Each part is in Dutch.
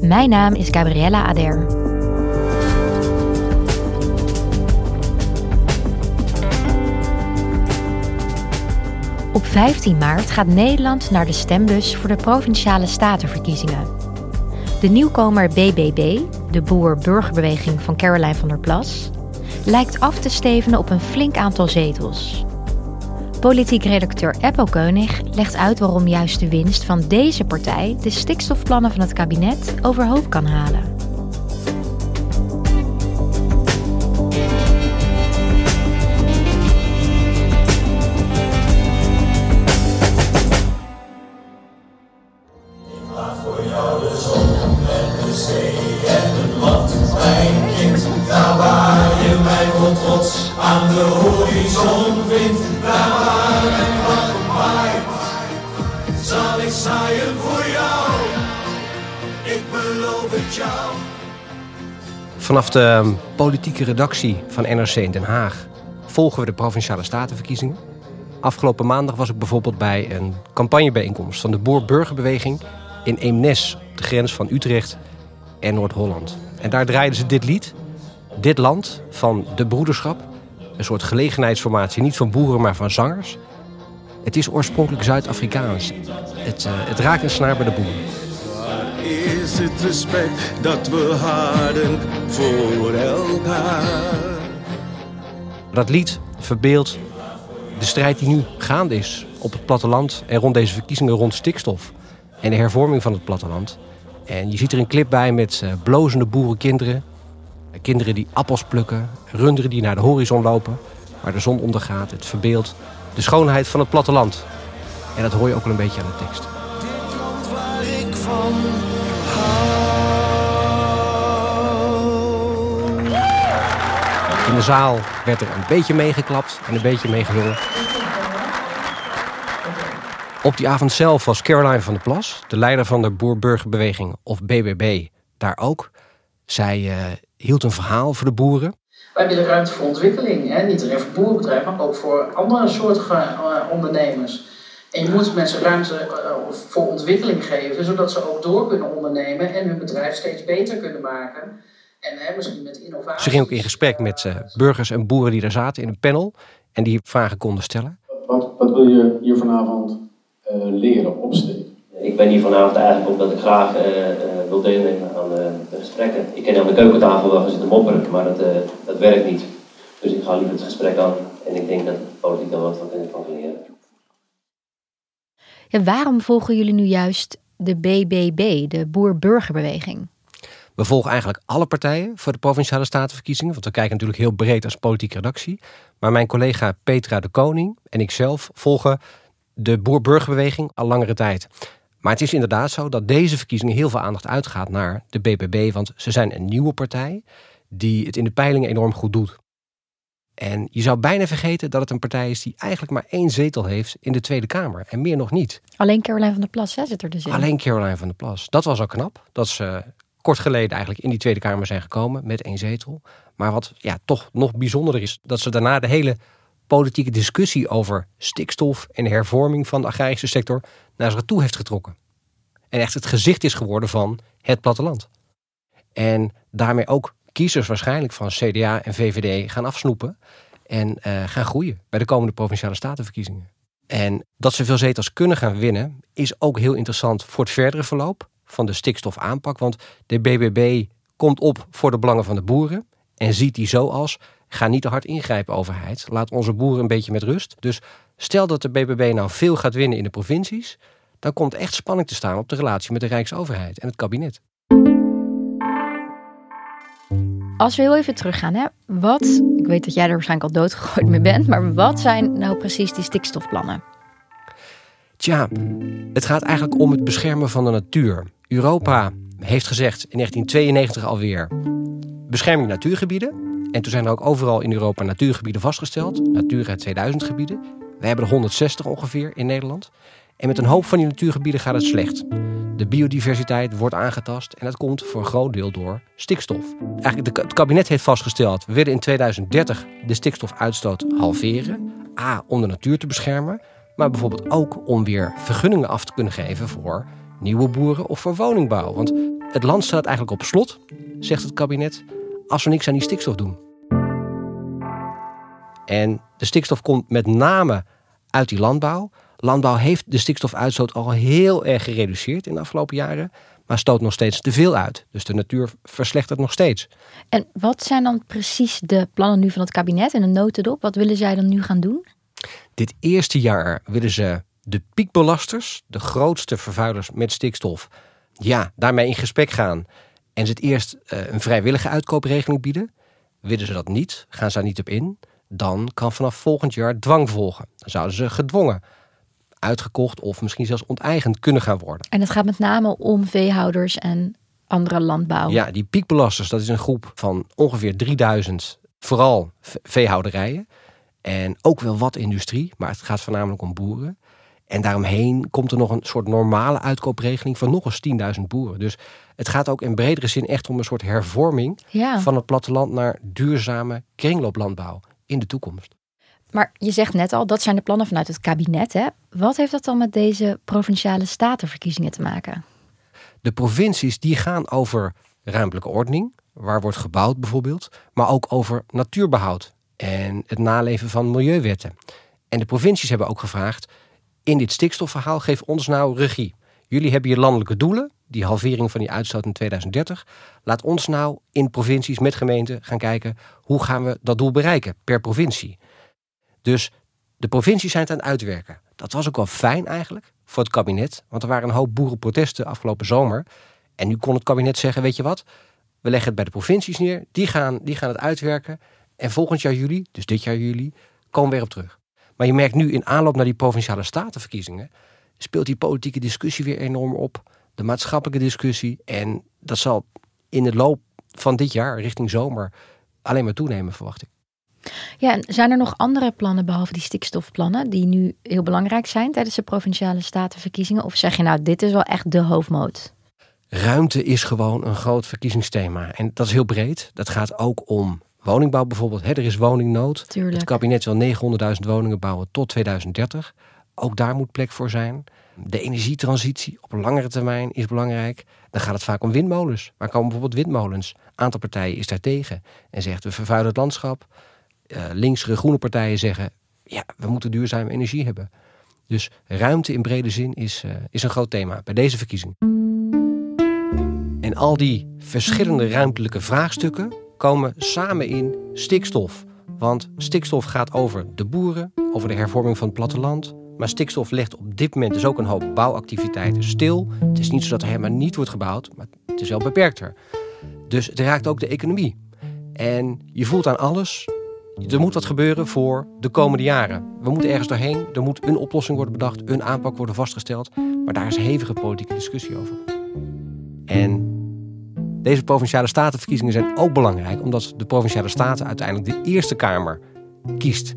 Mijn naam is Gabriella Ader. Op 15 maart gaat Nederland naar de stembus voor de provinciale statenverkiezingen. De nieuwkomer BBB, de boer-burgerbeweging van Caroline van der Plas, lijkt af te stevenen op een flink aantal zetels. Politiek redacteur Eppo Keunig legt uit waarom juist de winst van deze partij de stikstofplannen van het kabinet overhoop kan halen. aan de horizon vindt, zal voor jou. Ik beloof het jou. Vanaf de politieke redactie van NRC in Den Haag volgen we de provinciale statenverkiezingen. Afgelopen maandag was ik bijvoorbeeld bij een campagnebijeenkomst van de Boer-Burgerbeweging in Eemnes, op de grens van Utrecht en Noord-Holland. En daar draaiden ze dit lied, Dit Land van de Broederschap. Een soort gelegenheidsformatie, niet van boeren, maar van zangers. Het is oorspronkelijk Zuid-Afrikaans. Het, uh, het raakt een snaar bij de boeren. Waar is het respect dat we hadden voor elkaar? Dat lied verbeeldt de strijd die nu gaande is op het platteland en rond deze verkiezingen rond stikstof en de hervorming van het platteland. En je ziet er een clip bij met uh, blozende boerenkinderen Kinderen die appels plukken, runderen die naar de horizon lopen, waar de zon ondergaat. Het verbeeldt de schoonheid van het platteland. En dat hoor je ook wel een beetje aan de tekst. Dit land waar ik van In de zaal werd er een beetje meegeklapt en een beetje meegezongen. Op die avond zelf was Caroline van der Plas, de leider van de Boer-Burgerbeweging of BBB, daar ook. Zij uh, hield een verhaal voor de boeren. Wij willen ruimte voor ontwikkeling. Hè? Niet alleen voor boerenbedrijven, maar ook voor andere soorten uh, ondernemers. En je moet mensen ruimte uh, voor ontwikkeling geven, zodat ze ook door kunnen ondernemen en hun bedrijf steeds beter kunnen maken. En hè, misschien met innovatie. Ze ging ook in gesprek met burgers en boeren die daar zaten in een panel en die vragen konden stellen. Wat, wat wil je hier vanavond leren, opsteken? Ik ben hier vanavond eigenlijk omdat ik graag wil deelnemen aan de gesprekken. Ik ken aan de keukentafel wel gaan zitten mopperen, maar dat, uh, dat werkt niet. Dus ik ga liever het gesprek aan en ik denk dat de politiek daar wat van kan leren. Ja, waarom volgen jullie nu juist de BBB, de Boer-Burgerbeweging? We volgen eigenlijk alle partijen voor de provinciale statenverkiezingen, want we kijken natuurlijk heel breed als politieke redactie. Maar mijn collega Petra de Koning en ikzelf volgen de Boer-Burgerbeweging al langere tijd. Maar het is inderdaad zo dat deze verkiezingen heel veel aandacht uitgaat naar de BBB. Want ze zijn een nieuwe partij die het in de peilingen enorm goed doet. En je zou bijna vergeten dat het een partij is die eigenlijk maar één zetel heeft in de Tweede Kamer. En meer nog niet. Alleen Caroline van der Plas hè, zit er dus in. Alleen Caroline van der Plas. Dat was al knap. Dat ze kort geleden eigenlijk in die Tweede Kamer zijn gekomen met één zetel. Maar wat ja, toch nog bijzonderder is, dat ze daarna de hele politieke discussie over stikstof en hervorming van de agrarische sector naar zich toe heeft getrokken. En echt het gezicht is geworden van het platteland. En daarmee ook kiezers waarschijnlijk van CDA en VVD gaan afsnoepen en uh, gaan groeien bij de komende provinciale statenverkiezingen. En dat ze veel zetels kunnen gaan winnen, is ook heel interessant voor het verdere verloop van de stikstofaanpak. Want de BBB komt op voor de belangen van de boeren en ziet die zo als Ga niet te hard ingrijpen, overheid. Laat onze boeren een beetje met rust. Dus stel dat de BBB nou veel gaat winnen in de provincies, dan komt echt spanning te staan op de relatie met de Rijksoverheid en het kabinet. Als we heel even teruggaan, hè, wat, ik weet dat jij er waarschijnlijk al doodgegooid mee bent, maar wat zijn nou precies die stikstofplannen? Tja, het gaat eigenlijk om het beschermen van de natuur. Europa heeft gezegd in 1992 alweer bescherming natuurgebieden. En toen zijn er ook overal in Europa natuurgebieden vastgesteld. Natura 2000 gebieden. We hebben er 160 ongeveer in Nederland. En met een hoop van die natuurgebieden gaat het slecht. De biodiversiteit wordt aangetast en dat komt voor een groot deel door stikstof. Eigenlijk het kabinet heeft vastgesteld, we willen in 2030 de stikstofuitstoot halveren. A, om de natuur te beschermen, maar bijvoorbeeld ook om weer vergunningen af te kunnen geven voor nieuwe boeren of voor woningbouw. Want het land staat eigenlijk op slot, zegt het kabinet, als we niks aan die stikstof doen. En de stikstof komt met name uit die landbouw. Landbouw heeft de stikstofuitstoot al heel erg gereduceerd in de afgelopen jaren, maar stoot nog steeds te veel uit. Dus de natuur verslechtert nog steeds. En wat zijn dan precies de plannen nu van het kabinet en een notendop? Wat willen zij dan nu gaan doen? Dit eerste jaar willen ze de piekbelasters, de grootste vervuilers met stikstof, ja, daarmee in gesprek gaan. En ze het eerst uh, een vrijwillige uitkoopregeling bieden. Willen ze dat niet, gaan ze daar niet op in, dan kan vanaf volgend jaar dwang volgen. Dan zouden ze gedwongen uitgekocht of misschien zelfs onteigend kunnen gaan worden. En het gaat met name om veehouders en andere landbouw. Ja, die piekbelasters, dat is een groep van ongeveer 3000, vooral veehouderijen. En ook wel wat industrie, maar het gaat voornamelijk om boeren. En daaromheen komt er nog een soort normale uitkoopregeling van nog eens 10.000 boeren. Dus het gaat ook in bredere zin echt om een soort hervorming van het platteland naar duurzame kringlooplandbouw in de toekomst. Maar je zegt net al, dat zijn de plannen vanuit het kabinet. Hè? Wat heeft dat dan met deze provinciale statenverkiezingen te maken? De provincies die gaan over ruimtelijke ordening, waar wordt gebouwd bijvoorbeeld, maar ook over natuurbehoud en het naleven van milieuwetten. En de provincies hebben ook gevraagd: in dit stikstofverhaal geef ons nou regie. Jullie hebben je landelijke doelen, die halvering van die uitstoot in 2030. Laat ons nou in provincies met gemeenten gaan kijken hoe gaan we dat doel bereiken per provincie. Dus de provincies zijn het aan het uitwerken. Dat was ook wel fijn eigenlijk voor het kabinet, want er waren een hoop boerenprotesten afgelopen zomer. En nu kon het kabinet zeggen: Weet je wat, we leggen het bij de provincies neer, die gaan, die gaan het uitwerken. En volgend jaar juli, dus dit jaar juli, komen we weer op terug. Maar je merkt nu in aanloop naar die provinciale statenverkiezingen, speelt die politieke discussie weer enorm op. De maatschappelijke discussie. En dat zal in de loop van dit jaar, richting zomer, alleen maar toenemen, verwacht ik. Ja, en zijn er nog andere plannen behalve die stikstofplannen die nu heel belangrijk zijn tijdens de provinciale statenverkiezingen? Of zeg je nou, dit is wel echt de hoofdmoot? Ruimte is gewoon een groot verkiezingsthema. En dat is heel breed. Dat gaat ook om woningbouw bijvoorbeeld. er is woningnood. Tuurlijk. Het kabinet wil 900.000 woningen bouwen tot 2030. Ook daar moet plek voor zijn. De energietransitie op een langere termijn is belangrijk. Dan gaat het vaak om windmolens. Waar komen bijvoorbeeld windmolens? Een aantal partijen is daar tegen en zegt we vervuilen het landschap. Uh, linkse groene partijen zeggen ja, we moeten duurzame energie hebben. Dus ruimte in brede zin is, uh, is een groot thema bij deze verkiezing. En al die verschillende ruimtelijke vraagstukken komen samen in stikstof. Want stikstof gaat over de boeren, over de hervorming van het platteland. Maar stikstof legt op dit moment dus ook een hoop bouwactiviteiten stil. Het is niet zo dat er helemaal niet wordt gebouwd, maar het is wel beperkter. Dus het raakt ook de economie. En je voelt aan alles, er moet wat gebeuren voor de komende jaren. We moeten ergens doorheen, er moet een oplossing worden bedacht, een aanpak worden vastgesteld. Maar daar is hevige politieke discussie over. En deze provinciale statenverkiezingen zijn ook belangrijk, omdat de provinciale staten uiteindelijk de Eerste Kamer kiest.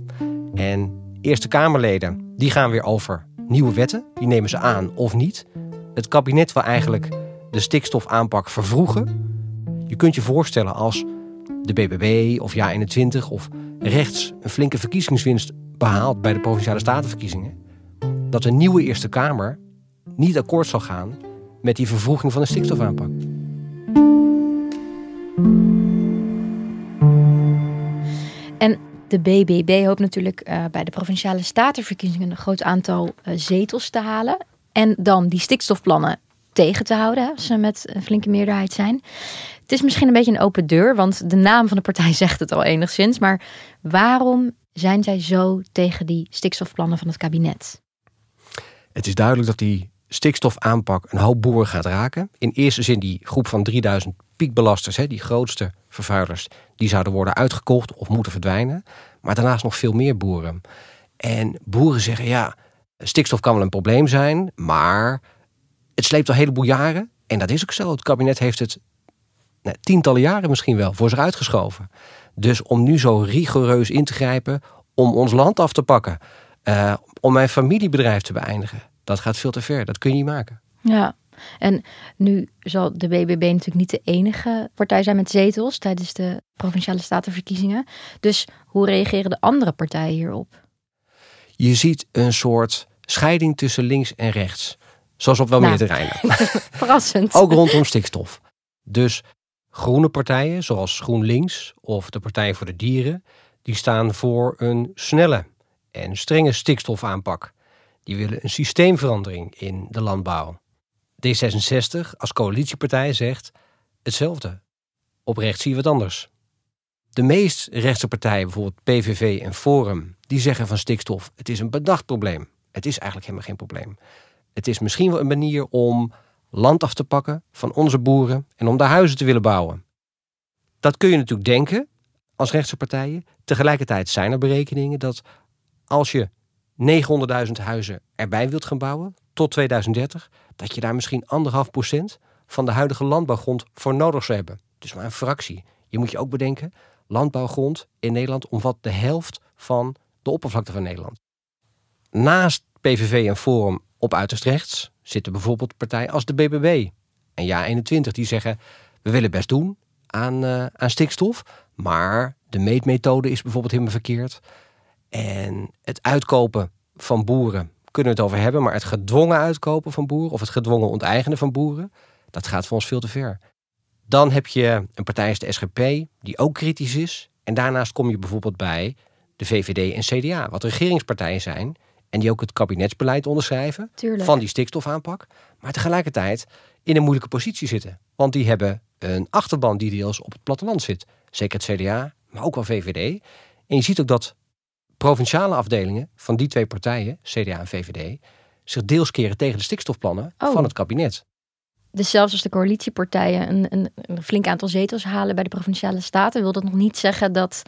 En Eerste Kamerleden die gaan weer over nieuwe wetten, die nemen ze aan of niet. Het kabinet wil eigenlijk de stikstofaanpak vervroegen. Je kunt je voorstellen als de BBB of Ja21 of rechts een flinke verkiezingswinst behaalt bij de provinciale statenverkiezingen, dat de nieuwe Eerste Kamer niet akkoord zal gaan met die vervroeging van de stikstofaanpak. En de BBB hoopt natuurlijk uh, bij de provinciale statenverkiezingen een groot aantal uh, zetels te halen. En dan die stikstofplannen tegen te houden, als ze met een flinke meerderheid zijn. Het is misschien een beetje een open deur, want de naam van de partij zegt het al enigszins. Maar waarom zijn zij zo tegen die stikstofplannen van het kabinet? Het is duidelijk dat die stikstofaanpak een hoop boeren gaat raken. In eerste zin die groep van 3000 piekbelasters, die grootste vervuilers, die zouden worden uitgekocht of moeten verdwijnen. Maar daarnaast nog veel meer boeren. En boeren zeggen ja, stikstof kan wel een probleem zijn, maar het sleept al een heleboel jaren. En dat is ook zo. Het kabinet heeft het nou, tientallen jaren misschien wel voor zich uitgeschoven. Dus om nu zo rigoureus in te grijpen om ons land af te pakken, uh, om mijn familiebedrijf te beëindigen, dat gaat veel te ver. Dat kun je niet maken. Ja, en nu zal de BBB natuurlijk niet de enige partij zijn met zetels tijdens de provinciale statenverkiezingen. Dus hoe reageren de andere partijen hierop? Je ziet een soort scheiding tussen links en rechts. Zoals op wel nou, meer terreinen. Verrassend. Ook rondom stikstof. Dus groene partijen, zoals GroenLinks of de Partij voor de Dieren, die staan voor een snelle en strenge stikstofaanpak. Die willen een systeemverandering in de landbouw. D66 als coalitiepartij zegt hetzelfde. Op rechts zie je wat anders. De meest rechtse partijen, bijvoorbeeld PVV en Forum, die zeggen van stikstof: het is een bedacht probleem. Het is eigenlijk helemaal geen probleem. Het is misschien wel een manier om land af te pakken van onze boeren en om daar huizen te willen bouwen. Dat kun je natuurlijk denken als rechtse partijen. Tegelijkertijd zijn er berekeningen dat als je 900.000 huizen erbij wilt gaan bouwen tot 2030, dat je daar misschien anderhalf procent van de huidige landbouwgrond voor nodig zou hebben. Dus maar een fractie. Je moet je ook bedenken, landbouwgrond in Nederland omvat de helft van de oppervlakte van Nederland. Naast PVV en Forum op uiterst rechts zitten bijvoorbeeld partijen als de BBB en Ja21 die zeggen we willen best doen aan, uh, aan stikstof, maar de meetmethode is bijvoorbeeld helemaal verkeerd. En het uitkopen van boeren kunnen we het over hebben, maar het gedwongen uitkopen van boeren of het gedwongen onteigenen van boeren, dat gaat voor ons veel te ver. Dan heb je een partij als de SGP, die ook kritisch is. En daarnaast kom je bijvoorbeeld bij de VVD en CDA, wat regeringspartijen zijn. En die ook het kabinetsbeleid onderschrijven van die stikstofaanpak. Maar tegelijkertijd in een moeilijke positie zitten. Want die hebben een achterban die deels op het platteland zit. Zeker het CDA, maar ook wel VVD. En je ziet ook dat provinciale afdelingen van die twee partijen, CDA en VVD, zich deels keren tegen de stikstofplannen oh. van het kabinet. Dus zelfs als de coalitiepartijen een, een, een, flink aantal zetels halen bij de provinciale staten, wil dat nog niet zeggen dat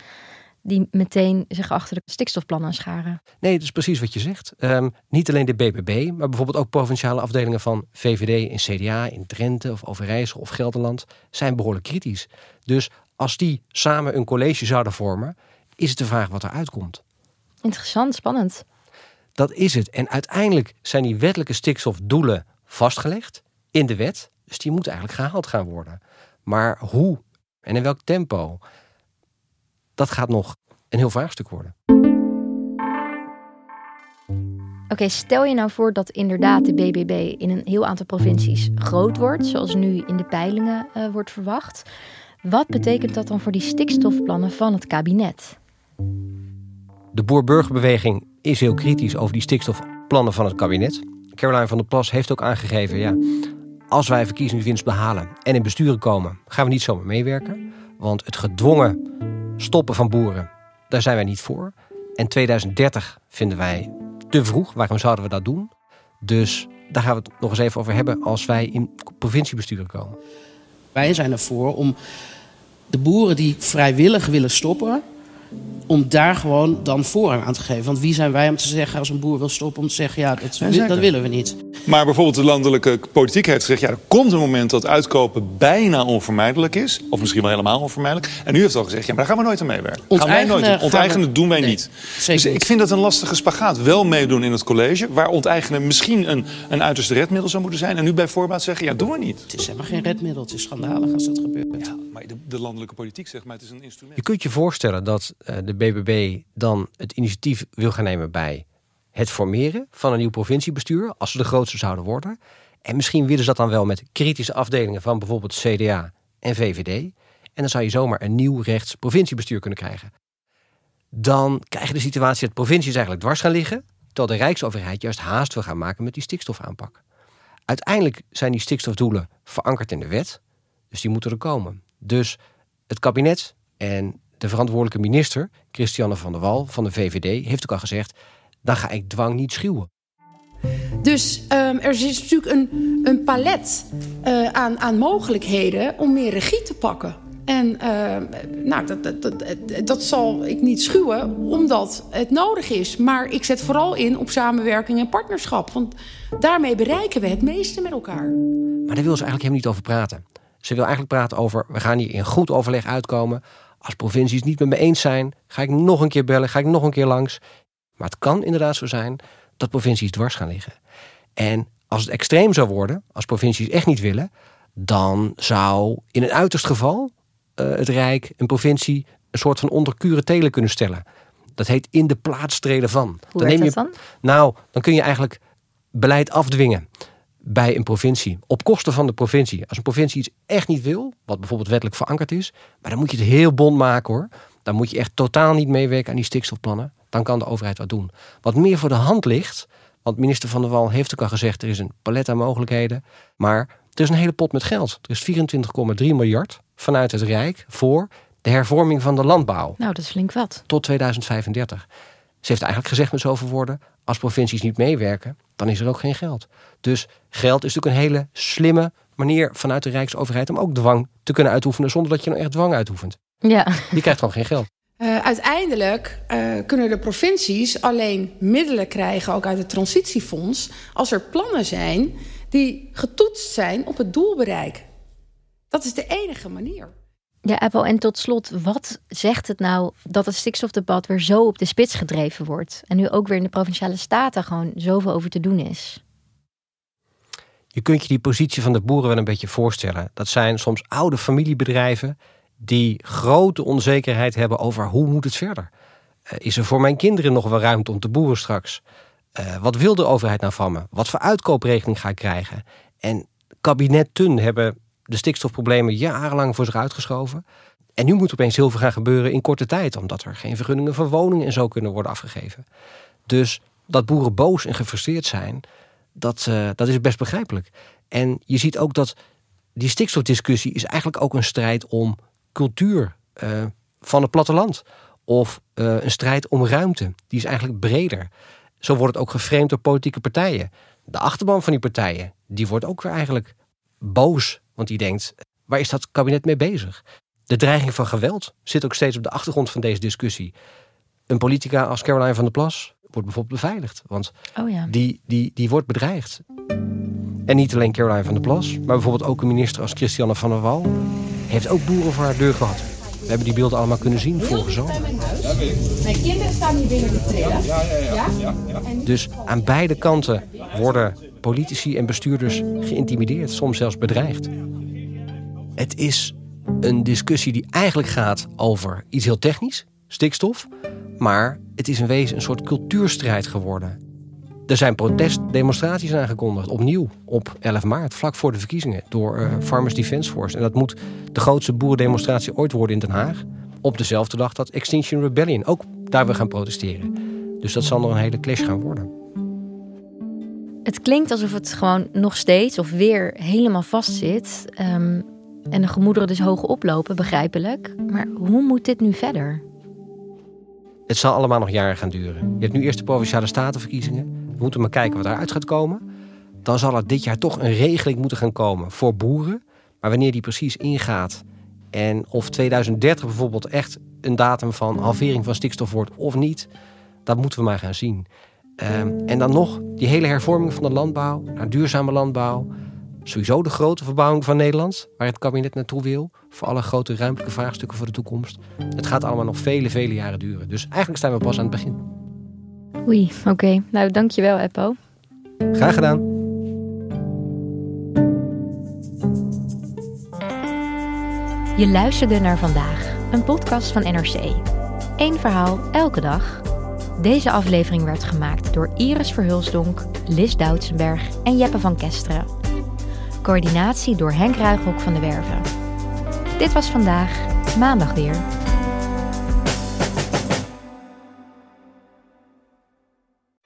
die meteen zich achter de stikstofplannen scharen. Nee, dat is precies wat je zegt. Ehm, niet alleen de BBB, maar bijvoorbeeld ook provinciale afdelingen van VVD en CDA in Drenthe of Overijssel of Gelderland zijn behoorlijk kritisch. Dus als die samen een college zouden vormen, is het de vraag wat er uitkomt. Interessant, spannend. Dat is het. En uiteindelijk zijn die wettelijke stikstofdoelen vastgelegd in de wet. Dus die moeten eigenlijk gehaald gaan worden. Maar hoe en in welk tempo, dat gaat nog een heel vraagstuk worden. Oké, stel je nou voor dat inderdaad de BBB in een heel aantal provincies groot wordt, zoals nu in de peilingen uh, wordt verwacht. Wat betekent dat dan voor die stikstofplannen van het kabinet? De boer-burgerbeweging is heel kritisch over die stikstofplannen van het kabinet. Caroline van der Plas heeft ook aangegeven, ja, als wij verkiezingswinst behalen en in besturen komen, gaan we niet zomaar meewerken. Want het gedwongen stoppen van boeren, daar zijn wij niet voor. En 2030 vinden wij te vroeg. Waarom zouden we dat doen? Dus daar gaan we het nog eens even over hebben als wij in provinciebesturen komen. Wij zijn ervoor om de boeren die vrijwillig willen stoppen, om daar gewoon dan voorrang aan te geven. Want wie zijn wij om te zeggen, als een boer wil stoppen, om te zeggen, ja, dat, dat willen we niet. Maar bijvoorbeeld de landelijke politiek heeft gezegd, ja, er komt een moment dat uitkopen bijna onvermijdelijk is. Of misschien wel helemaal onvermijdelijk. En u heeft al gezegd, ja, maar daar gaan we nooit aan meewerken. Onteigenen, gaan wij nooit, onteigenen doen wij niet. Dus ik vind dat een lastige spagaat. Wel meedoen in het college, waar onteigenen misschien een, een uiterste redmiddel zou moeten zijn. En nu bij voorbaat zeggen, ja, doen we niet. Het is helemaal geen redmiddel, het is schandalig als dat gebeurt. Ja, maar de, de landelijke politiek zegt, maar het is een instrument. Je kunt je voorstellen dat uh, de BBB dan het initiatief wil gaan nemen bij het formeren van een nieuw provinciebestuur, als ze de grootste zouden worden. En misschien willen ze dat dan wel met kritische afdelingen van bijvoorbeeld CDA en VVD. En dan zou je zomaar een nieuw rechts provinciebestuur kunnen krijgen. Dan krijg je de situatie dat provincies eigenlijk dwars gaan liggen, terwijl de Rijksoverheid juist haast wil gaan maken met die stikstofaanpak. Uiteindelijk zijn die stikstofdoelen verankerd in de wet, dus die moeten er komen. Dus het kabinet en de verantwoordelijke minister, Christiane van der Wal van de VVD, heeft ook al gezegd: dan ga ik dwang niet schuwen. Dus um, er is natuurlijk een, een palet uh, aan, aan mogelijkheden om meer regie te pakken. En uh, nou, dat, dat, dat, dat, zal ik niet schuwen, omdat het nodig is. Maar ik zet vooral in op samenwerking en partnerschap. Want daarmee bereiken we het meeste met elkaar. Maar daar wil ze eigenlijk helemaal niet over praten. Ze wil eigenlijk praten over, we gaan hier in goed overleg uitkomen. Als provincies niet met me eens zijn, ga ik nog een keer bellen, ga ik nog een keer langs. Maar het kan inderdaad zo zijn dat provincies dwars gaan liggen. En als het extreem zou worden, als provincies echt niet willen, dan zou in een uiterst geval uh, het Rijk een provincie een soort van onder telen kunnen stellen. Dat heet in de plaats treden van. Hoe dan neem je, dan? Nou, dan kun je eigenlijk beleid afdwingen bij een provincie. Op kosten van de provincie. Als een provincie iets echt niet wil, wat bijvoorbeeld wettelijk verankerd is, maar dan moet je het heel bond maken hoor. Dan moet je echt totaal niet meewerken aan die stikstofplannen. Dan kan de overheid wat doen. Wat meer voor de hand ligt, want minister Van der Wal heeft ook al gezegd, er is een palet aan mogelijkheden. Maar er is een hele pot met geld. Er is 24,3 miljard vanuit het Rijk voor de hervorming van de landbouw. Nou, dat is flink wat. Tot 2035. Ze heeft eigenlijk gezegd met zoveel woorden: als provincies niet meewerken, dan is er ook geen geld. Dus geld is natuurlijk een hele slimme manier vanuit de Rijksoverheid om ook dwang te kunnen uitoefenen zonder dat je nou echt dwang uitoefent. Ja. Die krijgt gewoon geen geld. Uh, uiteindelijk uh, kunnen de provincies alleen middelen krijgen, ook uit het transitiefonds, als er plannen zijn die getoetst zijn op het doelbereik. Dat is de enige manier. Ja, Apple. En tot slot, wat zegt het nou dat het stikstofdebat weer zo op de spits gedreven wordt? En nu ook weer in de provinciale staten gewoon zoveel over te doen is? Je kunt je die positie van de boeren wel een beetje voorstellen. Dat zijn soms oude familiebedrijven die grote onzekerheid hebben over hoe moet het verder. Uh, is er voor mijn kinderen nog wel ruimte om te boeren straks? Uh, wat wil de overheid nou van me? Wat voor uitkoopregeling ga ik krijgen? En kabinetten hebben de stikstofproblemen jarenlang voor zich uitgeschoven. En nu moet opeens heel veel gaan gebeuren in korte tijd, omdat er geen vergunningen voor woningen en zo kunnen worden afgegeven. Dus dat boeren boos en gefrustreerd zijn, dat, uh, dat is best begrijpelijk. En je ziet ook dat die stikstofdiscussie is eigenlijk ook een strijd om cultuur uh, van het platteland. Of uh, een strijd om ruimte. Die is eigenlijk breder. Zo wordt het ook geframed door politieke partijen. De achterban van die partijen, die wordt ook weer eigenlijk boos want die denkt, waar is dat kabinet mee bezig? De dreiging van geweld zit ook steeds op de achtergrond van deze discussie. Een politica als Caroline van der Plas wordt bijvoorbeeld beveiligd. Want oh ja. die, die, die wordt bedreigd. En niet alleen Caroline van der Plas, maar bijvoorbeeld ook een minister als Christiane van der Wal heeft ook boeren voor haar deur gehad. We hebben die beelden allemaal kunnen zien vorige zomer. Mijn kinderen staan hier binnen de trillen. Ja, ja, ja. Dus aan beide kanten worden politici en bestuurders geïntimideerd, soms zelfs bedreigd. Het is een discussie die eigenlijk gaat over iets heel technisch, stikstof. Maar het is in wezen een soort cultuurstrijd geworden. Er zijn protestdemonstraties aangekondigd, opnieuw op 11 maart, vlak voor de verkiezingen, door uh, Farmers Defence Force. En dat moet de grootste boerendemonstratie ooit worden in Den Haag. Op dezelfde dag dat Extinction Rebellion ook daar weer gaan protesteren. Dus dat zal nog een hele clash gaan worden. Het klinkt alsof het gewoon nog steeds of weer helemaal vastzit. Um, en de gemoederen dus hoog oplopen, begrijpelijk. Maar hoe moet dit nu verder? Het zal allemaal nog jaren gaan duren. Je hebt nu eerst de provinciale statenverkiezingen. We moeten maar kijken wat eruit gaat komen. Dan zal er dit jaar toch een regeling moeten gaan komen voor boeren. Maar wanneer die precies ingaat en of 2030 bijvoorbeeld echt een datum van halvering van stikstof wordt of niet, dat moeten we maar gaan zien. Ehm, en dan nog die hele hervorming van de landbouw naar duurzame landbouw. Sowieso de grote verbouwing van Nederland, waar het kabinet naartoe wil. Voor alle grote ruimtelijke vraagstukken voor de toekomst. Het gaat allemaal nog vele, vele jaren duren. Dus eigenlijk staan we pas aan het begin. Oei, oké. Nou, dankjewel, Eppo. Graag gedaan. Je luisterde naar vandaag, een podcast van NRC. Eén verhaal, elke dag. Deze aflevering werd gemaakt door Iris Verhulsdonk, Lis Doutsenberg en Jeppe van Kesteren. Coördinatie door Henk Ruigrok van de Werven. Dit was vandaag, maandag weer.